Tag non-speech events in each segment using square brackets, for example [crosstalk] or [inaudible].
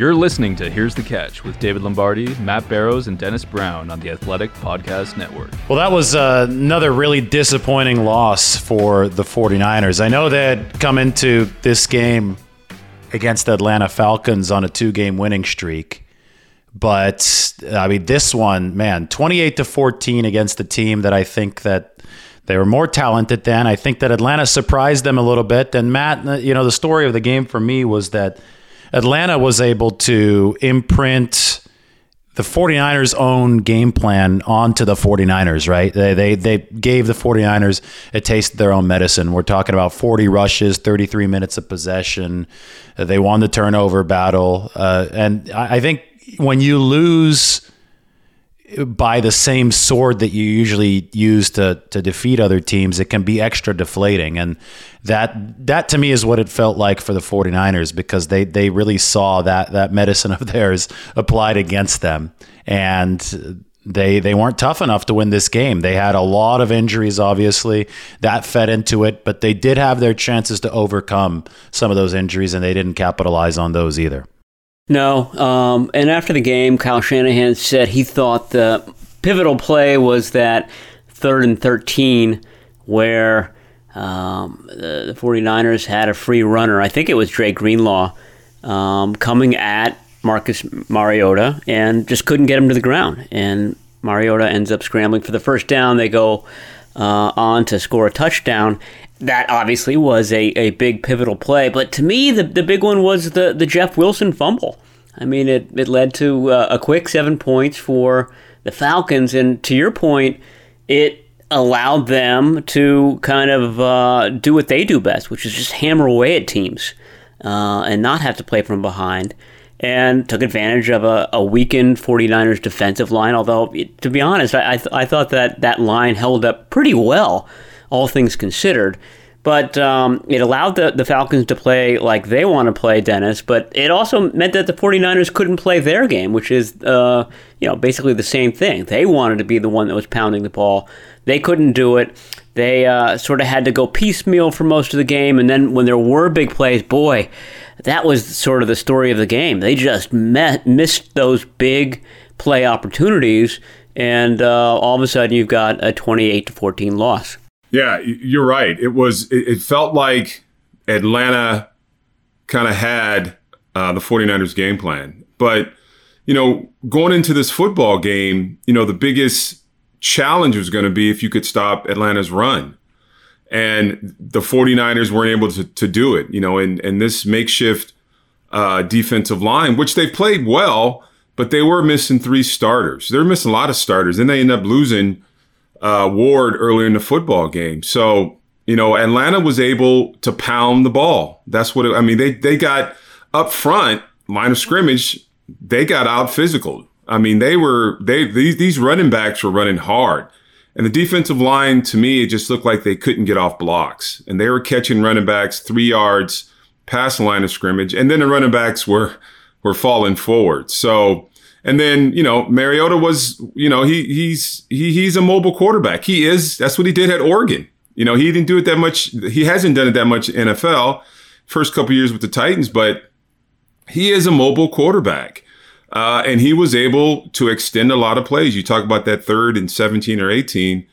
You're listening to Here's the Catch with David Lombardi, Matt Barrows, and Dennis Brown on the Athletic Podcast Network. Well, that was uh, another really disappointing loss for the 49ers. I know they had come into this game against the Atlanta Falcons on a two game winning streak. But I mean, this one, man, 28 to 14 against the team that I think that they were more talented than. I think that Atlanta surprised them a little bit. And Matt, you know, the story of the game for me was that Atlanta was able to imprint the 49ers own game plan onto the 49ers, right? They, they they gave the 49ers a taste of their own medicine. We're talking about 40 rushes, 33 minutes of possession. They won the turnover battle. Uh, and I, I think when you lose by the same sword that you usually use to to defeat other teams, it can be extra deflating. And that that to me is what it felt like for the 49ers because they they really saw that that medicine [laughs] of theirs applied against them. And they they weren't tough enough to win this game. They had a lot of injuries, obviously, that fed into it, but they did have their chances to overcome some of those injuries, and they didn't capitalize on those either. No. Um, and after the game, Kyle Shanahan said he thought the pivotal play was that third and 13 where um, the, the 49ers had a free runner. I think it was Dre Greenlaw um, coming at Marcus Mariota and just couldn't get him to the ground. And Mariota ends up scrambling for the first down. They go uh, on to score a touchdown that obviously was a, a big pivotal play. But to me, the, the big one was the, the Jeff Wilson fumble. I mean, it, it led to uh, a quick seven points for the Falcons. And to your point, it allowed them to kind of uh, do what they do best, which is just hammer away at teams uh, and not have to play from behind. And took advantage of a, a weakened 49ers defensive line. Although, to be honest, I, I, th- I thought that that line held up pretty well all things considered. But um, it allowed the, the Falcons to play like they want to play, Dennis. But it also meant that the 49ers couldn't play their game, which is, uh, you know, basically the same thing. They wanted to be the one that was pounding the ball. They couldn't do it. They uh, sort of had to go piecemeal for most of the game. And then when there were big plays, boy, that was sort of the story of the game. They just met, missed those big play opportunities. And uh, all of a sudden, you've got a 28 to 14 loss. Yeah, you're right. It was. It, felt like Atlanta kind of had uh, the 49ers game plan, but you know, going into this football game, you know, the biggest challenge was going to be if you could stop Atlanta's run. And the 49ers weren't able to, to do it, you know, and, and this makeshift uh, defensive line, which they played well, but they were missing three starters. They're missing a lot of starters. and they end up losing uh, Ward earlier in the football game. So, you know, Atlanta was able to pound the ball. That's what it, I mean. They they got up front, line of scrimmage. They got out physical. I mean, they were they these these running backs were running hard, and the defensive line to me it just looked like they couldn't get off blocks, and they were catching running backs three yards past the line of scrimmage, and then the running backs were were falling forward. So And then, you know, Mariota was, you know, he he's he he's a mobile quarterback. He is. That's what he did at Oregon. You know, he didn't do it that much. He hasn't done it that much NFL first couple years with the Titans, but he is a mobile quarterback. Uh, and he was able to extend a lot of plays. You talk about that third and 17 or 18.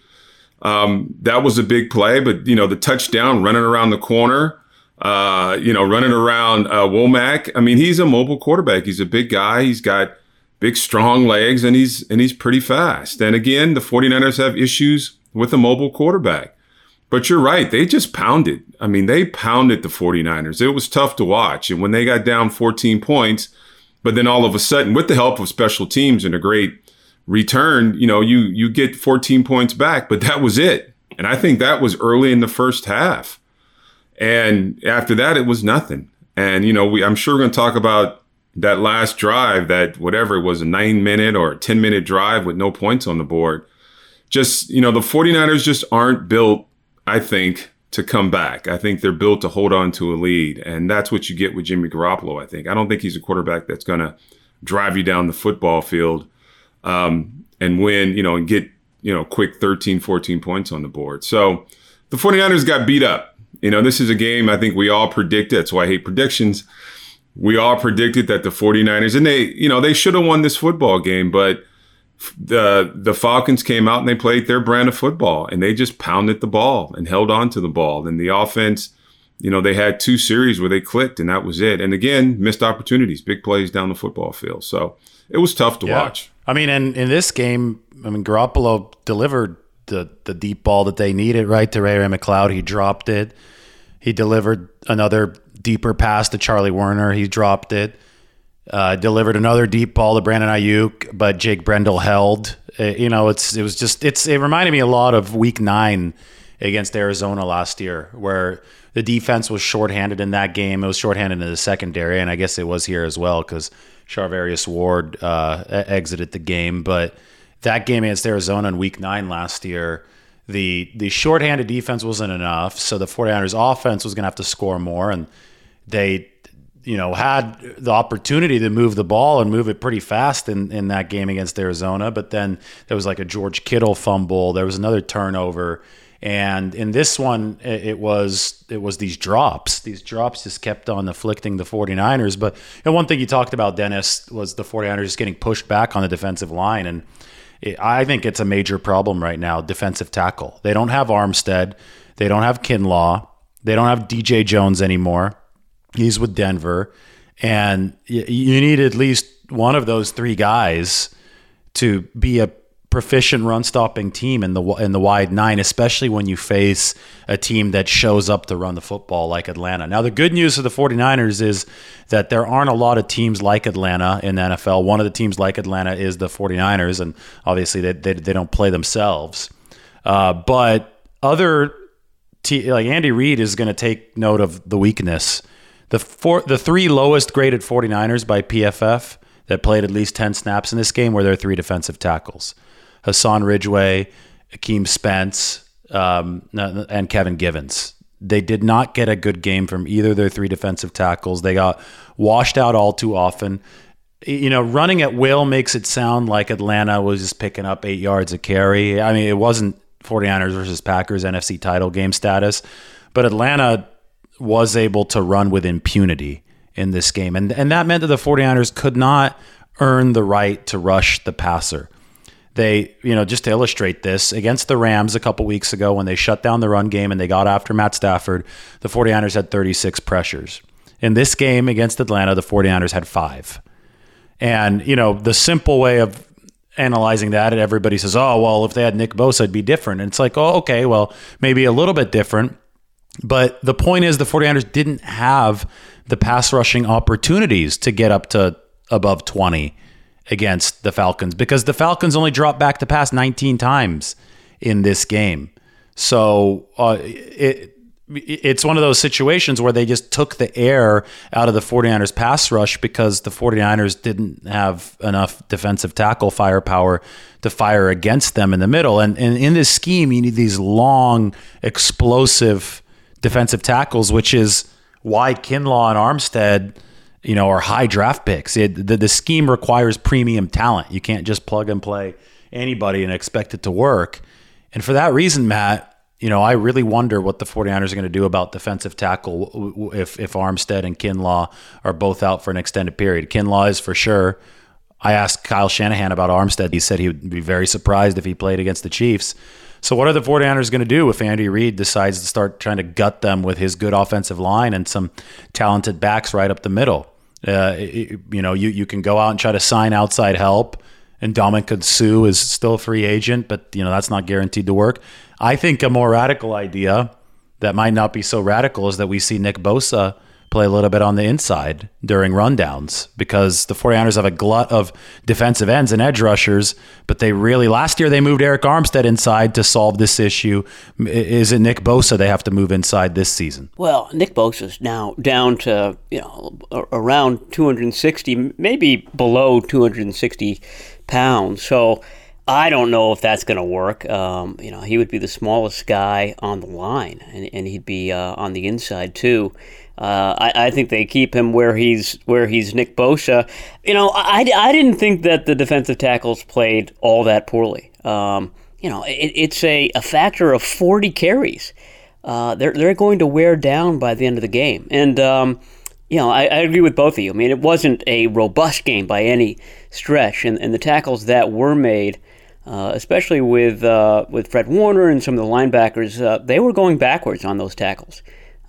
Um, that was a big play, but you know, the touchdown running around the corner, uh, you know, running around uh, Womack. I mean, he's a mobile quarterback. He's a big guy. He's got big, strong legs and he's, and he's pretty fast. And again, the 49ers have issues with a mobile quarterback. But you're right. They just pounded. I mean, they pounded the 49ers. It was tough to watch. And when they got down 14 points, but then all of a sudden, with the help of special teams and a great return, you know, you you get 14 points back, but that was it. And I think that was early in the first half. And after that, it was nothing. And you know, we I'm sure we're going to talk about that last drive, that whatever it was, a nine minute or a 10 minute drive with no points on the board. Just, you know, the 49ers just aren't built I think, to come back. I think they're built to hold on to a lead. And that's what you get with Jimmy Garoppolo, I think. I don't think he's a quarterback that's going to drive you down the football field um, and win, you know, and get, you know, quick 13, 14 points on the board. So the 49ers got beat up. You know, this is a game I think we all predicted. That's why I hate predictions. We all predicted that the 49ers, and they, you know, they should have won this football game, but – the the Falcons came out and they played their brand of football and they just pounded the ball and held on to the ball. And the offense, you know, they had two series where they clicked and that was it. And again, missed opportunities, big plays down the football field. So it was tough to yeah. watch. I mean, and in this game, I mean, Garoppolo delivered the the deep ball that they needed, right? To Ray Ray McCloud. He dropped it. He delivered another deeper pass to Charlie Woerner. He dropped it. Uh, delivered another deep ball to Brandon Aiyuk, but Jake Brendel held. Uh, you know, it's it was just it's it reminded me a lot of Week Nine against Arizona last year, where the defense was shorthanded in that game. It was shorthanded in the secondary, and I guess it was here as well because Charvarius Ward uh, exited the game. But that game against Arizona in Week Nine last year, the the shorthanded defense wasn't enough, so the 49ers offense was going to have to score more, and they you know, had the opportunity to move the ball and move it pretty fast in, in that game against Arizona. But then there was like a George Kittle fumble. There was another turnover. And in this one, it was it was these drops. These drops just kept on afflicting the 49ers. But know, one thing you talked about, Dennis, was the 49ers just getting pushed back on the defensive line. And it, I think it's a major problem right now, defensive tackle. They don't have Armstead. They don't have Kinlaw. They don't have DJ Jones anymore. He's with Denver, and you need at least one of those three guys to be a proficient run stopping team in the in the wide nine, especially when you face a team that shows up to run the football like Atlanta. Now, the good news for the 49ers is that there aren't a lot of teams like Atlanta in the NFL. One of the teams like Atlanta is the 49ers, and obviously they, they, they don't play themselves. Uh, but other, te- like Andy Reid is going to take note of the weakness the four, the three lowest graded 49ers by PFF that played at least 10 snaps in this game were their three defensive tackles. Hassan Ridgeway, Akeem Spence, um, and Kevin Givens. They did not get a good game from either their three defensive tackles. They got washed out all too often. You know, running at will makes it sound like Atlanta was just picking up eight yards a carry. I mean, it wasn't 49ers versus Packers NFC title game status, but Atlanta was able to run with impunity in this game. And, and that meant that the 49ers could not earn the right to rush the passer. They, you know, just to illustrate this, against the Rams a couple weeks ago when they shut down the run game and they got after Matt Stafford, the 49ers had 36 pressures. In this game against Atlanta, the 49ers had five. And, you know, the simple way of analyzing that, and everybody says, oh, well, if they had Nick Bosa, it'd be different. And it's like, oh, okay, well, maybe a little bit different but the point is, the 49ers didn't have the pass rushing opportunities to get up to above 20 against the Falcons because the Falcons only dropped back to pass 19 times in this game. So uh, it, it's one of those situations where they just took the air out of the 49ers pass rush because the 49ers didn't have enough defensive tackle firepower to fire against them in the middle. And, and in this scheme, you need these long, explosive defensive tackles, which is why Kinlaw and Armstead, you know, are high draft picks. It, the, the scheme requires premium talent. You can't just plug and play anybody and expect it to work. And for that reason, Matt, you know, I really wonder what the 49ers are going to do about defensive tackle if, if Armstead and Kinlaw are both out for an extended period. Kinlaw is for sure. I asked Kyle Shanahan about Armstead. He said he would be very surprised if he played against the Chiefs. So, what are the 49ers going to do if Andy Reid decides to start trying to gut them with his good offensive line and some talented backs right up the middle? Uh, you know, you, you can go out and try to sign outside help, and Ndamukong Suh is still a free agent, but you know that's not guaranteed to work. I think a more radical idea that might not be so radical is that we see Nick Bosa play a little bit on the inside during rundowns because the 49ers have a glut of defensive ends and edge rushers, but they really, last year they moved Arik Armstead inside to solve this issue. Is it Nick Bosa they have to move inside this season? Well, Nick Bosa is now down to, you know, around 260, maybe below 260 pounds. So, I don't know if that's going to work. Um, you know, he would be the smallest guy on the line, and, and he'd be uh, on the inside too. Uh, I, I, think they keep him where he's where he's Nick Bosa. You know, I, I didn't think that the defensive tackles played all that poorly. Um, you know, it, it's a, a factor of 40 carries. Uh, they're they're going to wear down by the end of the game, and um, you know, I, I, agree with both of you. I mean, it wasn't a robust game by any stretch, and, and the tackles that were made. Uh, especially with uh, with Fred Warner and some of the linebackers, uh, they were going backwards on those tackles.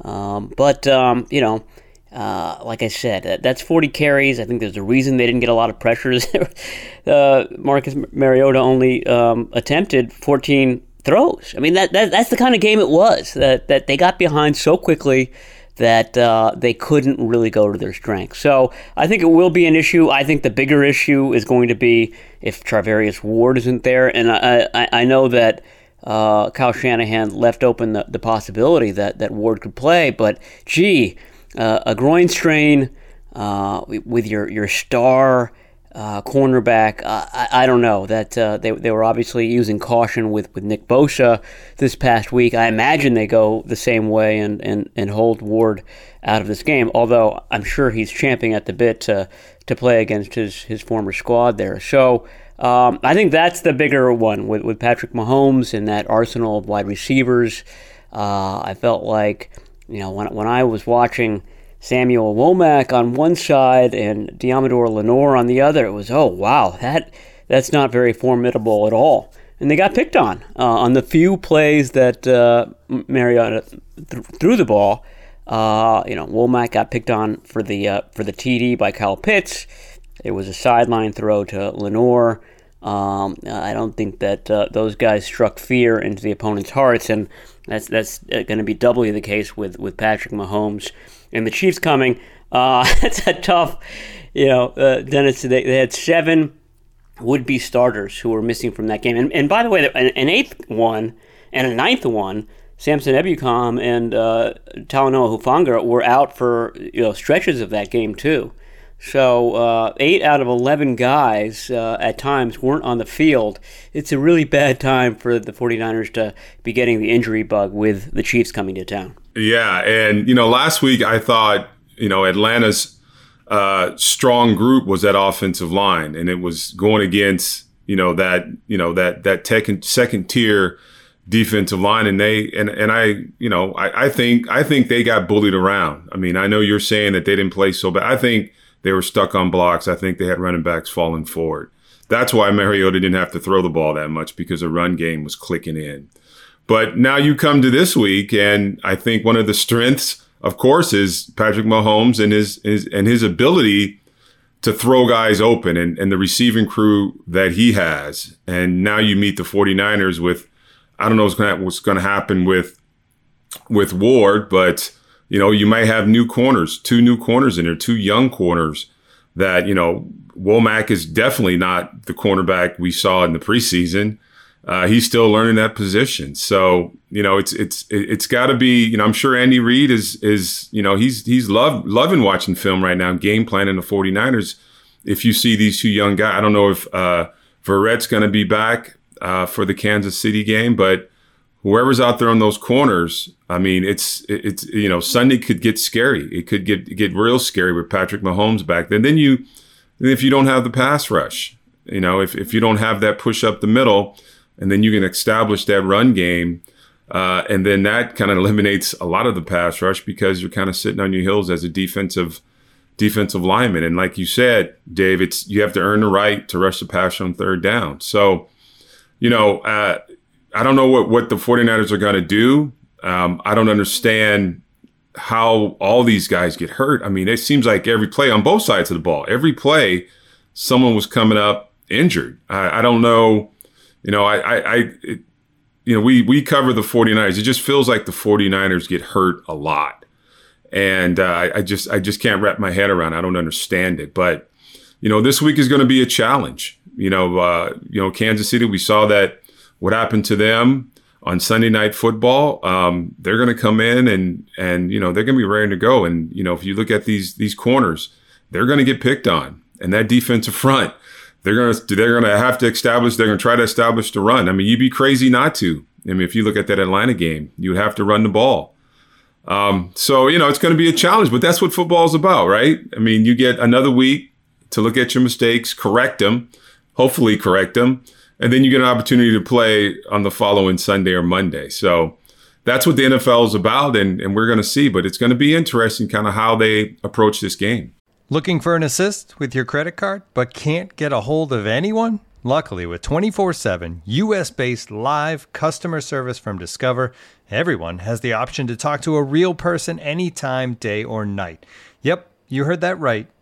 Um, but, um, you know, uh, like I said, that, that's 40 carries. I think there's a reason they didn't get a lot of pressures. [laughs] uh, Marcus Mariota only um, attempted 14 throws. I mean, that, that that's the kind of game it was, that, that they got behind so quickly that uh, they couldn't really go to their strength. So I think it will be an issue. I think the bigger issue is going to be if Charvarius Ward isn't there. And I, I, I know that uh, Kyle Shanahan left open the, the possibility that, that Ward could play. But gee, uh, a groin strain uh, with your your star uh, cornerback, uh, I, I, don't know that uh, they, they were obviously using caution with, with Nick Bosa this past week. I imagine they go the same way and, and, and hold Ward out of this game. Although I'm sure he's champing at the bit to to play against his his former squad there. So. Um, I think that's the bigger one with, with Patrick Mahomes and that arsenal of wide receivers. Uh, I felt like, you know, when, when I was watching Samuel Womack on one side and Deommodore Lenoir on the other, it was, oh, wow, that that's not very formidable at all. And they got picked on uh, on the few plays that uh, Mariota th- threw the ball. Uh, you know, Womack got picked on for the uh, for the TD by Kyle Pitts. It was a sideline throw to Lenoir. Um, I don't think that uh, those guys struck fear into the opponent's hearts, and that's that's uh, going to be doubly the case with, with Patrick Mahomes and the Chiefs coming. Uh, [laughs] it's a tough, you know, uh, Dennis. They, they had seven would-be starters who were missing from that game, and, and by the way, an, an eighth one and a ninth one. Samson Ebukam and uh, Talanoa Hufanga were out for you know stretches of that game too. So, uh, eight out of 11 guys uh, at times weren't on the field. It's a really bad time for the 49ers to be getting the injury bug with the Chiefs coming to town. Yeah. And, you know, last week I thought, you know, Atlanta's uh, strong group was that offensive line, and it was going against, you know, that, you know, that, that tech second tier defensive line and they and and I you know I, I think I think they got bullied around. I mean I know you're saying that they didn't play so bad. I think they were stuck on blocks. I think they had running backs falling forward. That's why Mariota didn't have to throw the ball that much because the run game was clicking in. But now you come to this week, and I think one of the strengths, of course, is Patrick Mahomes and his, his and his ability to throw guys open and, and the receiving crew that he has. And now you meet the 49ers with, I don't know what's going what's to happen with with Ward, but you know, you might have new corners, two new corners in there, two young corners that, you know, Womack is definitely not the cornerback we saw in the preseason. Uh, he's still learning that position. So, you know, it's, it's, it's gotta be, you know, I'm sure Andy Reid is, is, you know, he's, he's love, loving watching film right now, game planning the 49ers. If you see these two young guys, I don't know if, uh, Verrett's going to be back, uh, for the Kansas City game, but, whoever's out there on those corners, I mean, it's it's you know Sunday could get scary. It could get get real scary with Patrick Mahomes back. Then then you if you don't have the pass rush, you know, if if you don't have that push up the middle, and then you can establish that run game. Uh, and then that kind of eliminates a lot of the pass rush because you're kind of sitting on your heels as a defensive defensive lineman. And like you said, Dave, it's you have to earn the right to rush the pass on third down. So, you know, uh, I don't know what, what the 49ers are going to do. Um, I don't understand how all these guys get hurt. I mean, it seems like every play on both sides of the ball, every play, someone was coming up injured. I, I don't know. You know, I, I, I it, you know, we, we cover the 49ers. It just feels like the 49ers get hurt a lot. And uh, I just, I just can't wrap my head around. I don't understand it. But, you know, this week is going to be a challenge. You know, uh, you know, Kansas City, we saw that what happened to them on Sunday night football. Um, they're going to come in and and you know they're going to be ready to go. And you know if you look at these these corners, they're going to get picked on, and that defensive front, they're going to they're going to have to establish. They're going to try to establish the run. I mean, you'd be crazy not to. I mean, if you look at that Atlanta game, you would have to run the ball. Um, so you know it's going to be a challenge, but that's what football is about, right? I mean, you get another week to look at your mistakes, correct them, hopefully correct them and then you get an opportunity to play on the following Sunday or Monday. So that's what the NFL is about, and, and we're going to see. But it's going to be interesting, kind of how they approach this game. Looking for an assist with your credit card, but can't get a hold of anyone? Luckily, with 24 7 US based live customer service from Discover, everyone has the option to talk to a real person anytime, day or night. Yep, you heard that right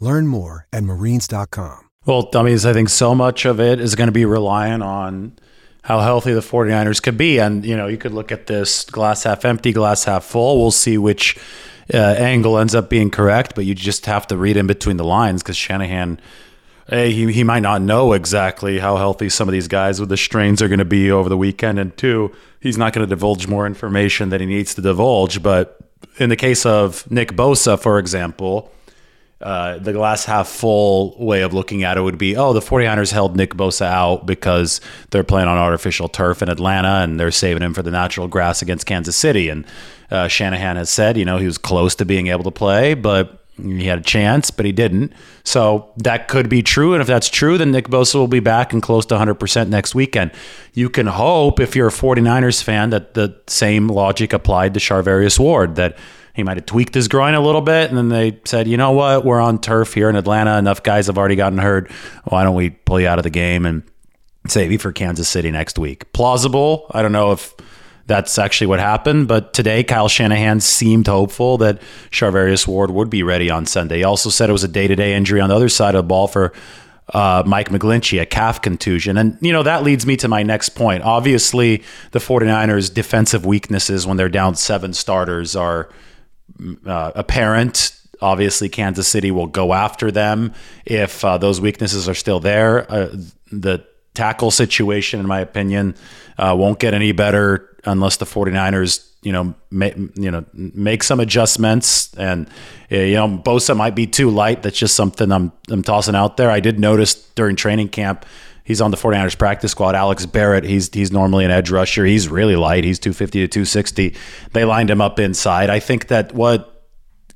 Learn more at marines.com. Well, dummies, I think so much of it is going to be reliant on how healthy the 49ers could be. And, you know, you could look at this glass half empty, glass half full. We'll see which uh, angle ends up being correct, but you just have to read in between the lines because Shanahan. A, he, he might not know exactly how healthy some of these guys with the strains are going to be over the weekend. And two, he's not going to divulge more information that he needs to divulge. But in the case of Nick Bosa, for example, uh, the glass half full way of looking at it would be oh, the 49ers held Nick Bosa out because they're playing on artificial turf in Atlanta and they're saving him for the natural grass against Kansas City. And uh, Shanahan has said, you know, he was close to being able to play, but he had a chance, but he didn't. So that could be true. And if that's true, then Nick Bosa will be back and close to 100% next weekend. You can hope, if you're a 49ers fan, that the same logic applied to Charvarius Ward, that he might have tweaked his groin a little bit, and then they said, you know what, we're on turf here in Atlanta. Enough guys have already gotten hurt. Why don't we pull you out of the game and save you for Kansas City next week? Plausible. I don't know if that's actually what happened. But today, Kyle Shanahan seemed hopeful that Charvarius Ward would be ready on Sunday. He also said it was a day to day injury on the other side of the ball for uh, Mike McGlinchey, a calf contusion. And, you know, that leads me to my next point. Obviously, the 49ers' defensive weaknesses when they're down seven starters are uh, apparent. Obviously, Kansas City will go after them if uh, those weaknesses are still there. Uh, the tackle situation, in my opinion, uh, won't get any better unless the 49ers, you know, ma- you know, make some adjustments. And uh, you know, Bosa might be too light. That's just something I'm I'm tossing out there. I did notice during training camp He's on the 49ers practice squad. Alex Barrett, he's he's normally an edge rusher. He's really light. He's 250 to 260. They lined him up inside. I think that what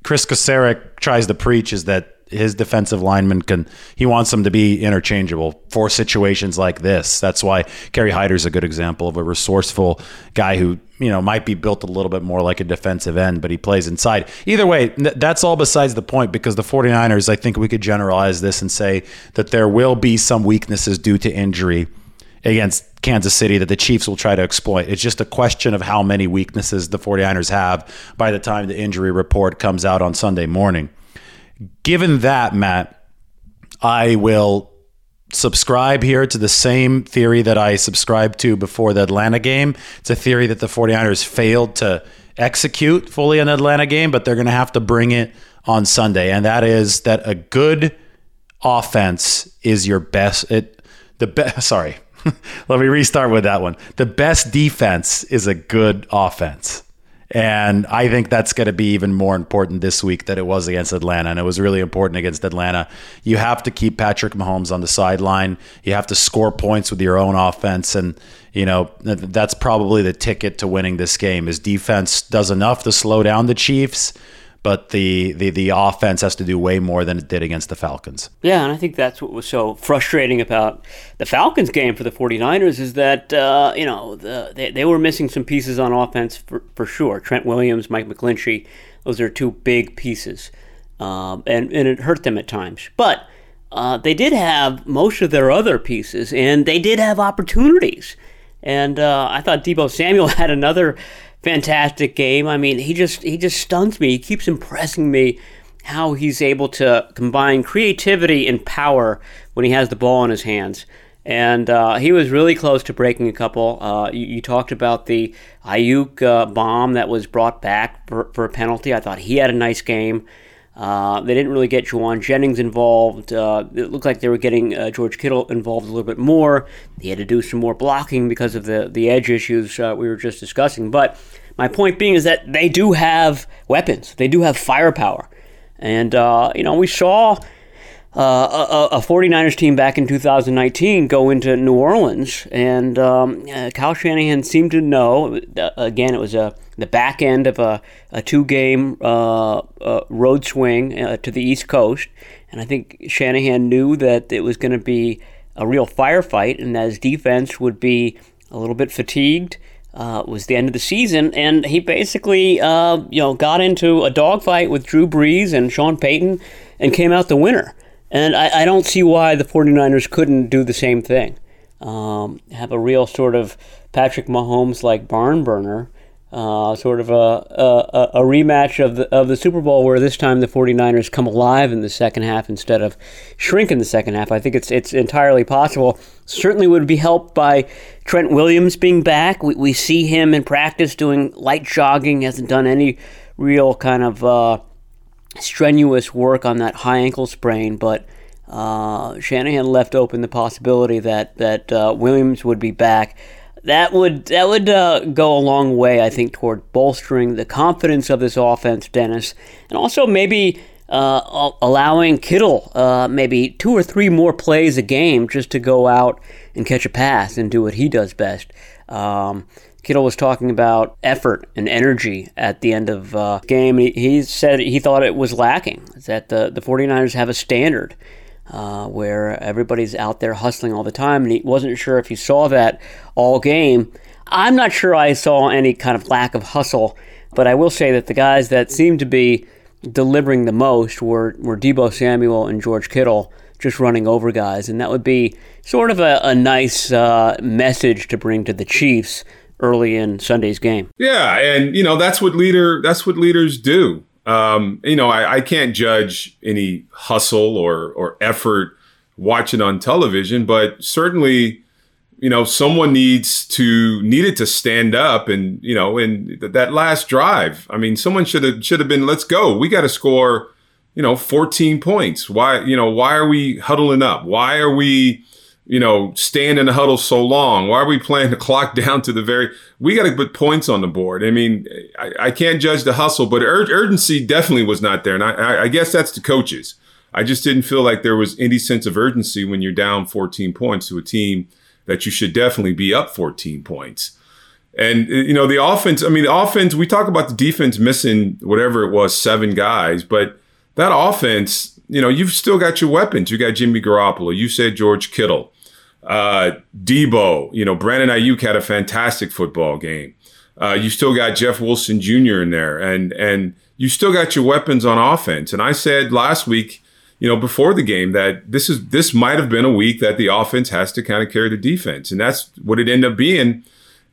Chris Kocurek tries to preach is that his defensive lineman can he wants them to be interchangeable for situations like this. That's why Kerry Hyder's a good example of a resourceful guy who you know might be built a little bit more like a defensive end, but he plays inside. Either way, that's all besides the point because the 49ers, I think we could generalize this and say that there will be some weaknesses due to injury against Kansas City that the Chiefs will try to exploit. It's just a question of how many weaknesses the 49ers have by the time the injury report comes out on Sunday morning. Given that, Matt, I will subscribe here to the same theory that I subscribed to before the Atlanta game. It's a theory that the 49ers failed to execute fully in the Atlanta game, but they're going to have to bring it on Sunday. And that is that a good offense is your best it the best [laughs] sorry. [laughs] Let me restart with that one. The best defense is a good offense. And I think that's going to be even more important this week than it was against Atlanta. And it was really important against Atlanta. You have to keep Patrick Mahomes on the sideline. You have to score points with your own offense. And, you know, that's probably the ticket to winning this game is defense does enough to slow down the Chiefs but the, the the offense has to do way more than it did against the Falcons. Yeah, and I think that's what was so frustrating about the Falcons game for the 49ers is that, uh, you know, the, they, they were missing some pieces on offense for, for sure. Trent Williams, Mike McGlinchey, those are two big pieces. Um, and, and it hurt them at times. But uh, they did have most of their other pieces, and they did have opportunities. And uh, I thought Deebo Samuel [laughs] had another fantastic game. I mean, he just he just stuns me. He keeps impressing me how he's able to combine creativity and power when he has the ball in his hands. And uh, he was really close to breaking a couple. Uh, you, you, talked about the Aiyuk uh, bomb that was brought back for, for, a penalty. I thought he had a nice game. Uh, they didn't really get Jauan Jennings involved. Uh, it looked like they were getting uh, George Kittle involved a little bit more. He had to do some more blocking because of the, the edge issues uh, we were just discussing. But my point being is that they do have weapons, they do have firepower. And, uh, you know, we saw uh, a, a, 49ers team back in 2019 go into New Orleans, and um, uh, Kyle Shanahan seemed to know. Uh, again, it was a the back end of a, a two game uh, uh, road swing to the East Coast, and I think Shanahan knew that it was going to be a real firefight, and that his defense would be a little bit fatigued. Uh, was the end of the season, and he basically, uh, you know, got into a dogfight with Drew Brees and Sean Payton, and came out the winner. And I, I don't see why the 49ers couldn't do the same thing. Um, have a real sort of Patrick Mahomes like barn burner, uh, sort of a, a, a, rematch of the, of the Super Bowl where this time the 49ers come alive in the second half instead of shrink in the second half. I think it's, it's entirely possible. Certainly would be helped by Trent Williams being back. We, we see him in practice doing light jogging, hasn't done any real kind of. Uh, strenuous work on that high ankle sprain, but uh, Shanahan left open the possibility that that uh, Williams would be back. That would that would uh, go a long way, I think, toward bolstering the confidence of this offense, Dennis, and also maybe uh, allowing Kittle uh, maybe two or three more plays a game just to go out and catch a pass and do what he does best. Um, Kittle was talking about effort and energy at the end of uh, game. He, he said he thought it was lacking, that the, the 49ers have a standard uh, where everybody's out there hustling all the time, and he wasn't sure if he saw that all game. I'm not sure I saw any kind of lack of hustle, but I will say that the guys that seemed to be delivering the most were, were Deebo Samuel and George Kittle just running over guys, and that would be sort of a, a nice uh, message to bring to the Chiefs early in Sunday's game. Yeah, and you know that's what leader that's what leaders do. Um, you know, I, I can't judge any hustle or or effort watching on television, but certainly, you know, someone needs to needed to stand up and you know, in that last drive. I mean, someone should have should have been. Let's go. We got to score. You know, 14 points. Why? You know, why are we huddling up? Why are we? You know, staying in the huddle so long? Why are we playing the clock [laughs] down to the very? We got to put points on the board. I mean, I, I can't judge the hustle, but ur- urgency definitely was not there, and I, I, guess that's the coaches. I just didn't feel like there was any sense of urgency when you're down 14 points to a team that you should definitely be up 14 points. And you know the offense. I mean, the offense. We talk about the defense missing whatever it was, seven guys, but that offense. You know, you've still got your weapons. You got Jimmy Garoppolo. You said George Kittle, uh, Deebo. You know, Brandon Aiyuk had a fantastic football game. Uh, you still got Jeff Wilson Jr. in there, and and you still got your weapons on offense. And I said last week, you know, before the game that this is this might have been a week that the offense has to kind of carry the defense, and that's what it ended up being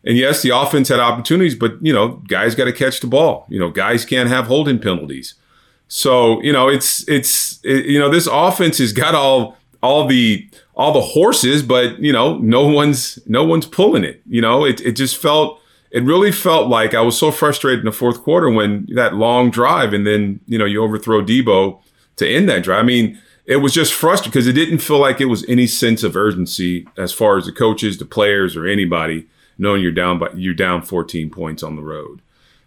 and yes, the offense had opportunities, but you know, guys got to catch the ball. You know, guys can't have holding penalties. So you know, it's it's it, you know, this offense has got all all the all the horses, but you know, no one's no one's pulling it. You know, it it just felt it really felt like I was so frustrated in the fourth quarter when that long drive, and then you know you overthrow Deebo to end that drive. I mean, it was just frustrating because it didn't feel like it was any sense of urgency as far as the coaches, the players, or anybody knowing you're down by you're down 14 points on the road.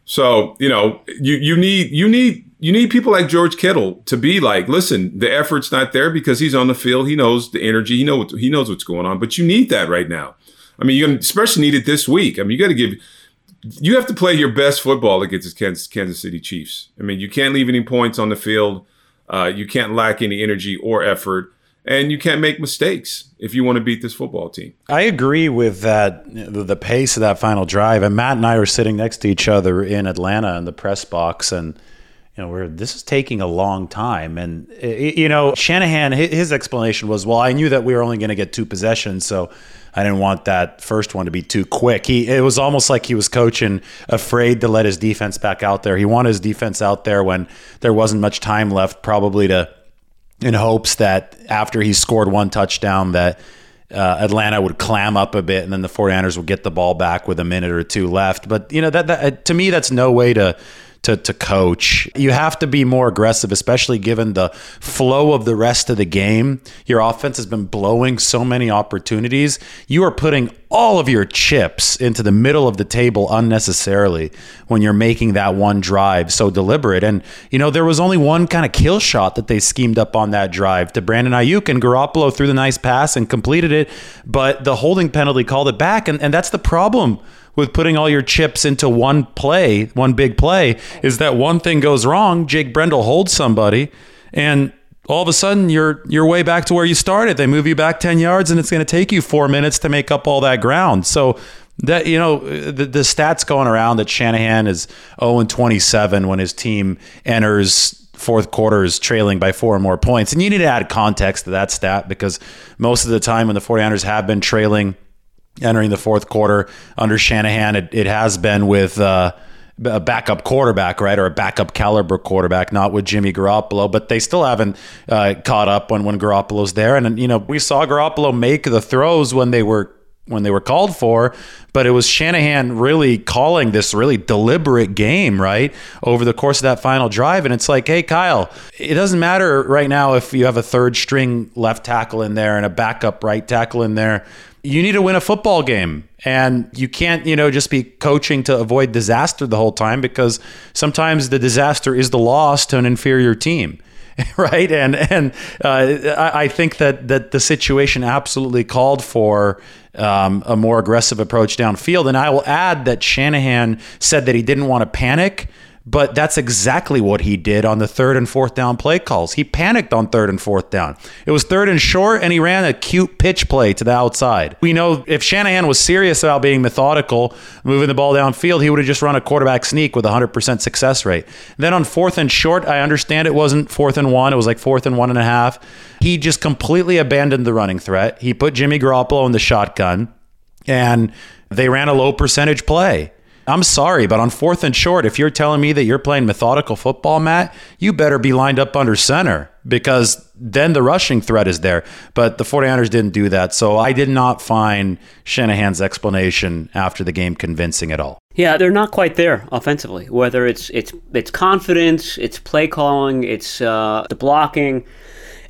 So, you know, you you need you need you need people like George Kittle to be like, listen, the effort's not there because he's on the field. He knows the energy. He knows he knows what's going on. But you need that right now. I mean, you especially need it this week. I mean, you got to give you have to play your best football against the Kansas, Kansas City Chiefs. I mean, you can't leave any points on the field. Uh, you can't lack any energy or effort and you can't make mistakes if you want to beat this football team. I agree with that the pace of that final drive. And Matt and I were sitting next to each other in Atlanta in the press box and you know, where this is taking a long time. And, you know, Shanahan, his explanation was, well, I knew that we were only going to get two possessions. So I didn't want that first one to be too quick. He, it was almost like he was coaching, afraid to let his defense back out there. He wanted his defense out there when there wasn't much time left, probably to in hopes that after he scored one touchdown that uh, Atlanta would clam up a bit and then the 49ers would get the ball back with a minute or two left. But you know that, that to me that's no way to to, to coach. You have to be more aggressive, especially given the flow of the rest of the game. Your offense has been blowing so many opportunities. You are putting all of your chips into the middle of the table unnecessarily when you're making that one drive so deliberate. And, you know, there was only one kind of kill shot that they schemed up on that drive to Brandon Aiyuk, and Garoppolo threw the nice pass and completed it. But the holding penalty called it back. And, and that's the problem with putting all your chips into one play, one big play, is that one thing goes wrong, Jake Brendel holds somebody, and all of a sudden you're you're way back to where you started. They move you back 10 yards and it's going to take you 4 minutes to make up all that ground. So that you know the, the stats going around that Shanahan is 0 and 27 when his team enters fourth quarter is trailing by four or more points. And you need to add context to that stat because most of the time when the 49ers have been trailing entering the fourth quarter under Shanahan. It, it has been with uh, a backup quarterback, right, or a backup caliber quarterback, not with Jimmy Garoppolo. But they still haven't uh, caught up when when Garoppolo's there. And you know, we saw Garoppolo make the throws when they were when they were called for, but it was Shanahan really calling this really deliberate game, right? Over the course of that final drive. And it's like, hey, Kyle, it doesn't matter right now if you have a third string left tackle in there and a backup right tackle in there you need to win a football game. And you can't you know just be coaching to avoid disaster the whole time because sometimes the disaster is the loss to an inferior team [laughs] right? And and uh, I think that that the situation absolutely called for um, a more aggressive approach downfield. And I will add that Shanahan said that he didn't want to panic but that's exactly what he did on the third and fourth down play calls. He panicked on third and fourth down. It was third and short, and he ran a cute pitch play to the outside. We know if Shanahan was serious about being methodical, moving the ball downfield, he would have just run a quarterback sneak with a 100% success rate. Then on fourth and short, I understand it wasn't fourth and one, it was like fourth and one and a half. He just completely abandoned the running threat. He put Jimmy Garoppolo in the shotgun, and they ran a low percentage play. I'm sorry, but on fourth and short, if you're telling me that you're playing methodical football, Matt, you better be lined up under center because then the rushing threat is there. But the 49ers didn't do that. So I did not find Shanahan's explanation after the game convincing at all. Yeah, they're not quite there offensively. Whether it's it's it's confidence, it's play calling, it's uh, the blocking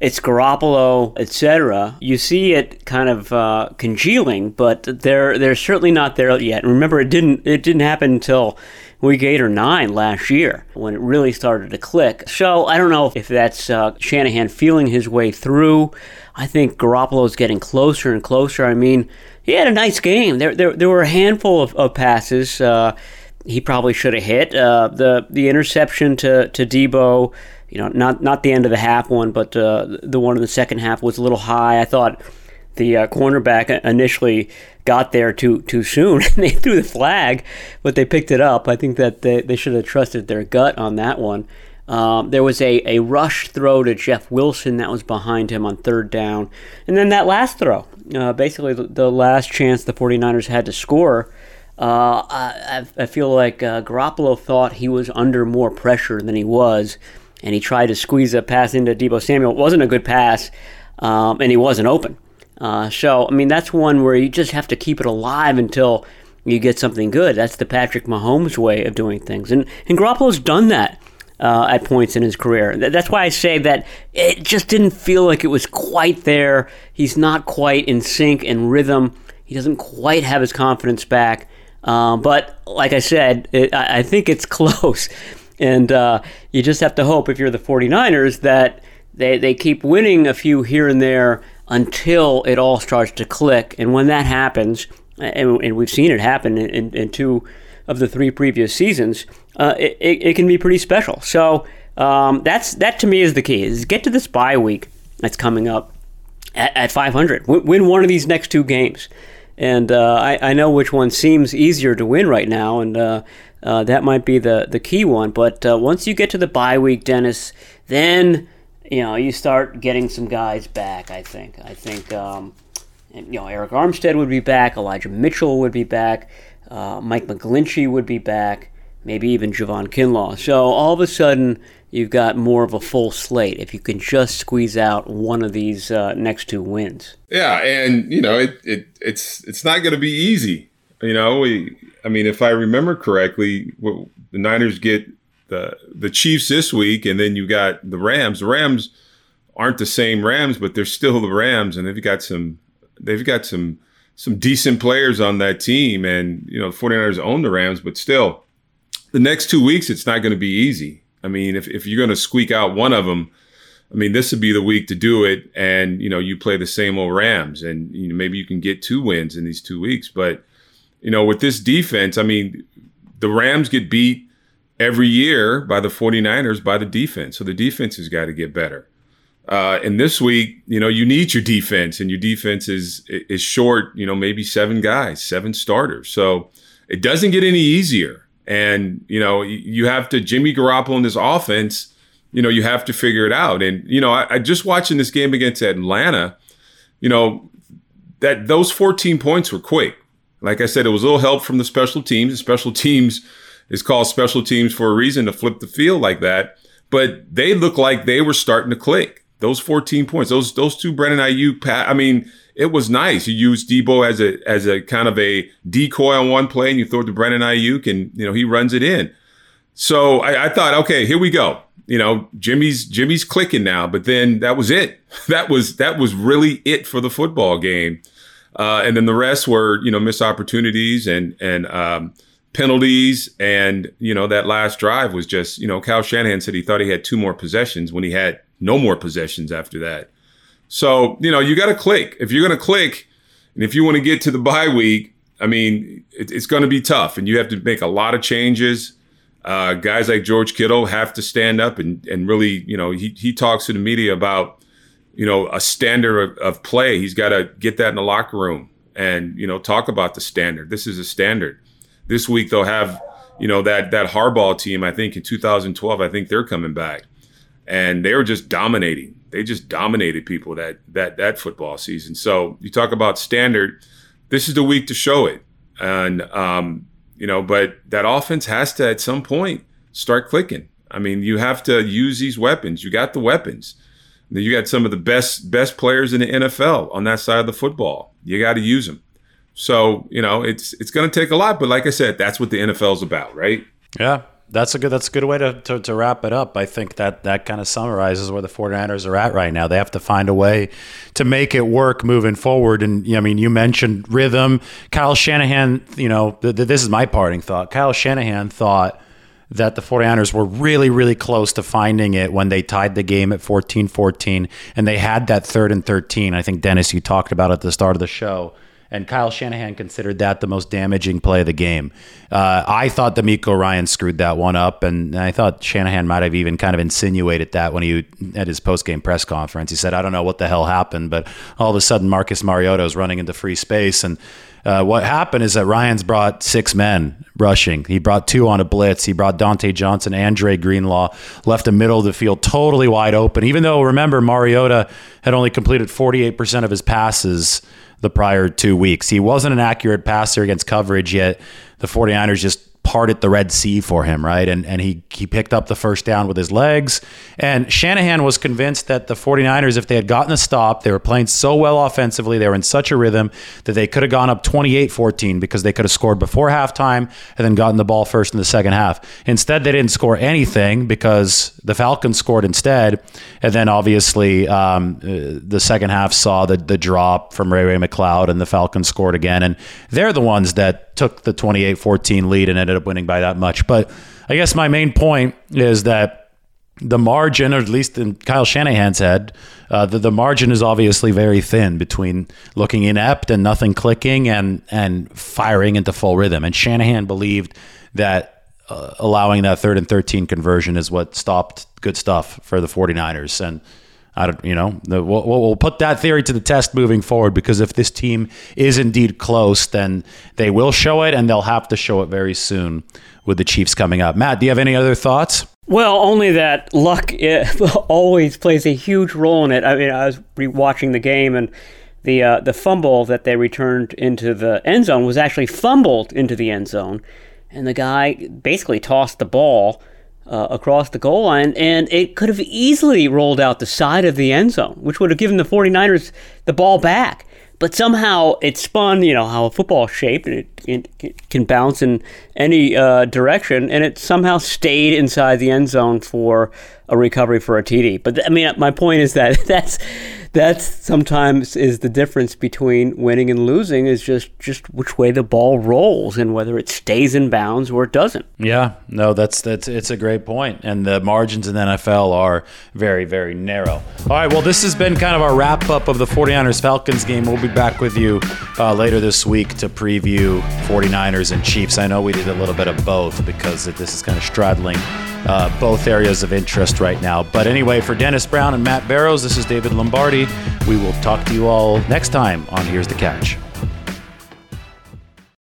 it's Garoppolo, etc. You see it kind of uh, congealing, but they're they're certainly not there yet. remember, it didn't it didn't happen until week eight or nine last year when it really started to click. So I don't know if that's uh, Shanahan feeling his way through. I think Garoppolo is getting closer and closer. I mean, he had a nice game. There there, there were a handful of, of passes. Uh, he probably should have hit uh, the the interception to to Deebo you know, not not the end of the half one, but uh, the one in the second half was a little high. I thought the uh, cornerback initially got there too too soon. [laughs] And they threw the flag, but they picked it up. I think that they, they should have trusted their gut on that one. Um, there was a, a rush throw to Jeff Wilson that was behind him on third down. And then that last throw, uh, basically the, the, last chance the 49ers had to score. Uh, I, I, feel like uh, Garoppolo thought he was under more pressure than he was and he tried to squeeze a pass into Deebo Samuel. It wasn't a good pass, um, and he wasn't open. Uh, so, I mean, that's one where you just have to keep it alive until you get something good. That's the Patrick Mahomes way of doing things. And, and Garoppolo's done that uh, at points in his career. That's why I say that it just didn't feel like it was quite there. He's not quite in sync and rhythm. He doesn't quite have his confidence back. Um, but like I said, it, I, I think it's [laughs] close. And uh, you just have to hope, if you're the 49ers, that they, they keep winning a few here and there until it all starts to click. And when that happens, and, and we've seen it happen in, in, two of the three previous seasons, uh, it, it, it, can be pretty special. So um, that's that to me is the key: is get to this bye week that's coming up at, at 500. win one of these next two games. And uh, I, I know which one seems easier to win right now, and uh, uh, that might be the, the key one. But uh, once you get to the bye week, Dennis, then you know you start getting some guys back. I think. I think um, you know Arik Armstead would be back. Elijah Mitchell would be back. Uh, Mike McGlinchey would be back. Maybe even Javon Kinlaw. So all of a sudden, you've got more of a full slate if you can just squeeze out one of these uh, next two wins. Yeah, and you know it, it it's it's not going to be easy. You know, we I mean, if I remember correctly, the Niners get the the Chiefs this week, and then you got the Rams. The Rams aren't the same Rams, but they're still the Rams, and they've got some they've got some some decent players on that team. And you know, the 49ers own the Rams, but still, the next two weeks it's not going to be easy. I mean, if if you're going to squeak out one of them. I mean, this would be the week to do it, and you know, you play the same old Rams, and you know, maybe you can get two wins in these two weeks. But you know, with this defense, I mean, the Rams get beat every year by the 49ers by the defense. So the defense has got to get better. Uh, and this week, you know, you need your defense, and your defense is is short. You know, maybe seven guys, seven starters. So it doesn't get any easier. And you know, you have to Jimmy Garoppolo in this offense. You know, you have to figure it out. And you know, I, I just watching this game against Atlanta. You know, that those 14 points were quick. Like I said, it was a little help from the special teams. Special teams is called special teams for a reason to flip the field like that. But they looked like they were starting to click. Those 14 points, those those two Brandon Aiyuk, I mean, it was nice. You used Deebo as a as a kind of a decoy on one play, and you throw it to Brandon Aiyuk, and you know he runs it in. So I, I thought, okay, here we go. You know, Jimmy's Jimmy's clicking now, but then that was it. [laughs] That was that was really it for the football game. Uh, and then the rest were, you know, missed opportunities and and um, penalties. And you know, that last drive was just, you know, Kyle Shanahan said he thought he had two more possessions when he had no more possessions after that. So you know, you got to click if you're going to click, and if you want to get to the bye week, I mean, it, it's going to be tough, and you have to make a lot of changes. Uh, guys like George Kittle have to stand up and and really, you know, he he talks to the media about you know, a standard of, of play. He's got to get that in the locker room and, you know, talk about the standard. This is a standard. This week they'll have, you know, that that Harbaugh team, I think in 2012, I think they're coming back. And they were just dominating. They just dominated people that that that football season. So you talk about standard, this is the week to show it. And um, you know, but that offense has to at some point start clicking. I mean, you have to use these weapons. You got the weapons. You got some of the best best players in the NFL on that side of the football. You got to use them. So you know it's it's going to take a lot, but like I said, that's what the NFL is about, right? Yeah, that's a good that's a good way to, to, to, wrap it up. I think that that kind of summarizes where the 49ers are at right now. They have to find a way to make it work moving forward. And I mean, you mentioned rhythm. Kyle Shanahan, you know, th- th- this is my parting thought. Kyle Shanahan thought that the 49ers were really, really close to finding it when they tied the game at 14 14 and they had that third and 13. I think, Dennis, you talked about at the start of the show and Kyle Shanahan considered that the most damaging play of the game. Uh, I thought DeMeco Ryan screwed that one up, and I thought Shanahan might have even kind of insinuated that when he at his post game press conference. He said, "I don't know what the hell happened, but all of a sudden Marcus Mariota is running into free space and." Uh, what happened is that Ryans brought six men rushing. He brought two on a blitz. He brought Dante Johnson and Dre Greenlaw, left the middle of the field totally wide open. Even though, remember, Mariota had only completed 48% of his passes the prior two weeks. He wasn't an accurate passer against coverage yet. The 49ers just parted the Red Sea for him, right? And and he he picked up the first down with his legs. And Shanahan was convinced that the 49ers, if they had gotten a stop, they were playing so well offensively, they were in such a rhythm that they could have gone up 28-14 because they could have scored before halftime and then gotten the ball first in the second half. Instead, they didn't score anything because the Falcons scored instead. And then obviously um, uh, the second half saw the the drop from Ray Ray McCloud and the Falcons scored again. And they're the ones that took the 28-14 lead and ended up winning by that much. But I guess my main point is that the margin, or at least in Kyle Shanahan's head, uh, the, the margin is obviously very thin between looking inept and nothing clicking and and firing into full rhythm. And Shanahan believed that uh, allowing that third and 13 conversion is what stopped good stuff for the 49ers. And I don't, you know, the, we'll, we'll, put that theory to the test moving forward because if this team is indeed close, then they will show it and they'll have to show it very soon with the Chiefs coming up. Matt, do you have any other thoughts? Well, only that luck [laughs] always plays a huge role in it. I mean, I was watching the game and the uh, the fumble that they returned into the end zone was actually fumbled into the end zone, and the guy basically tossed the ball uh, across the goal line, and it could have easily rolled out the side of the end zone, which would have given the 49ers the ball back. But somehow it spun, you know, how a football shaped, and it, it can bounce in any uh, direction, and it somehow stayed inside the end zone for a recovery for a TD. But I mean, my point is that [laughs] that's that's sometimes is the difference between winning and losing is just just which way the ball rolls and whether it stays in bounds or it doesn't. Yeah, no, that's that's it's a great point, and the margins in the NFL are very very narrow. All right, well, this has been kind of our wrap up of the 49ers Falcons game. We'll be back with you uh, later this week to preview 49ers and Chiefs. I know we did a little bit of both because this is kind of straddling uh, both areas of interest right now. But anyway, for Dennis Brown and Matt Barrows, this is David Lombardi. We will talk to you all next time on Here's the Catch.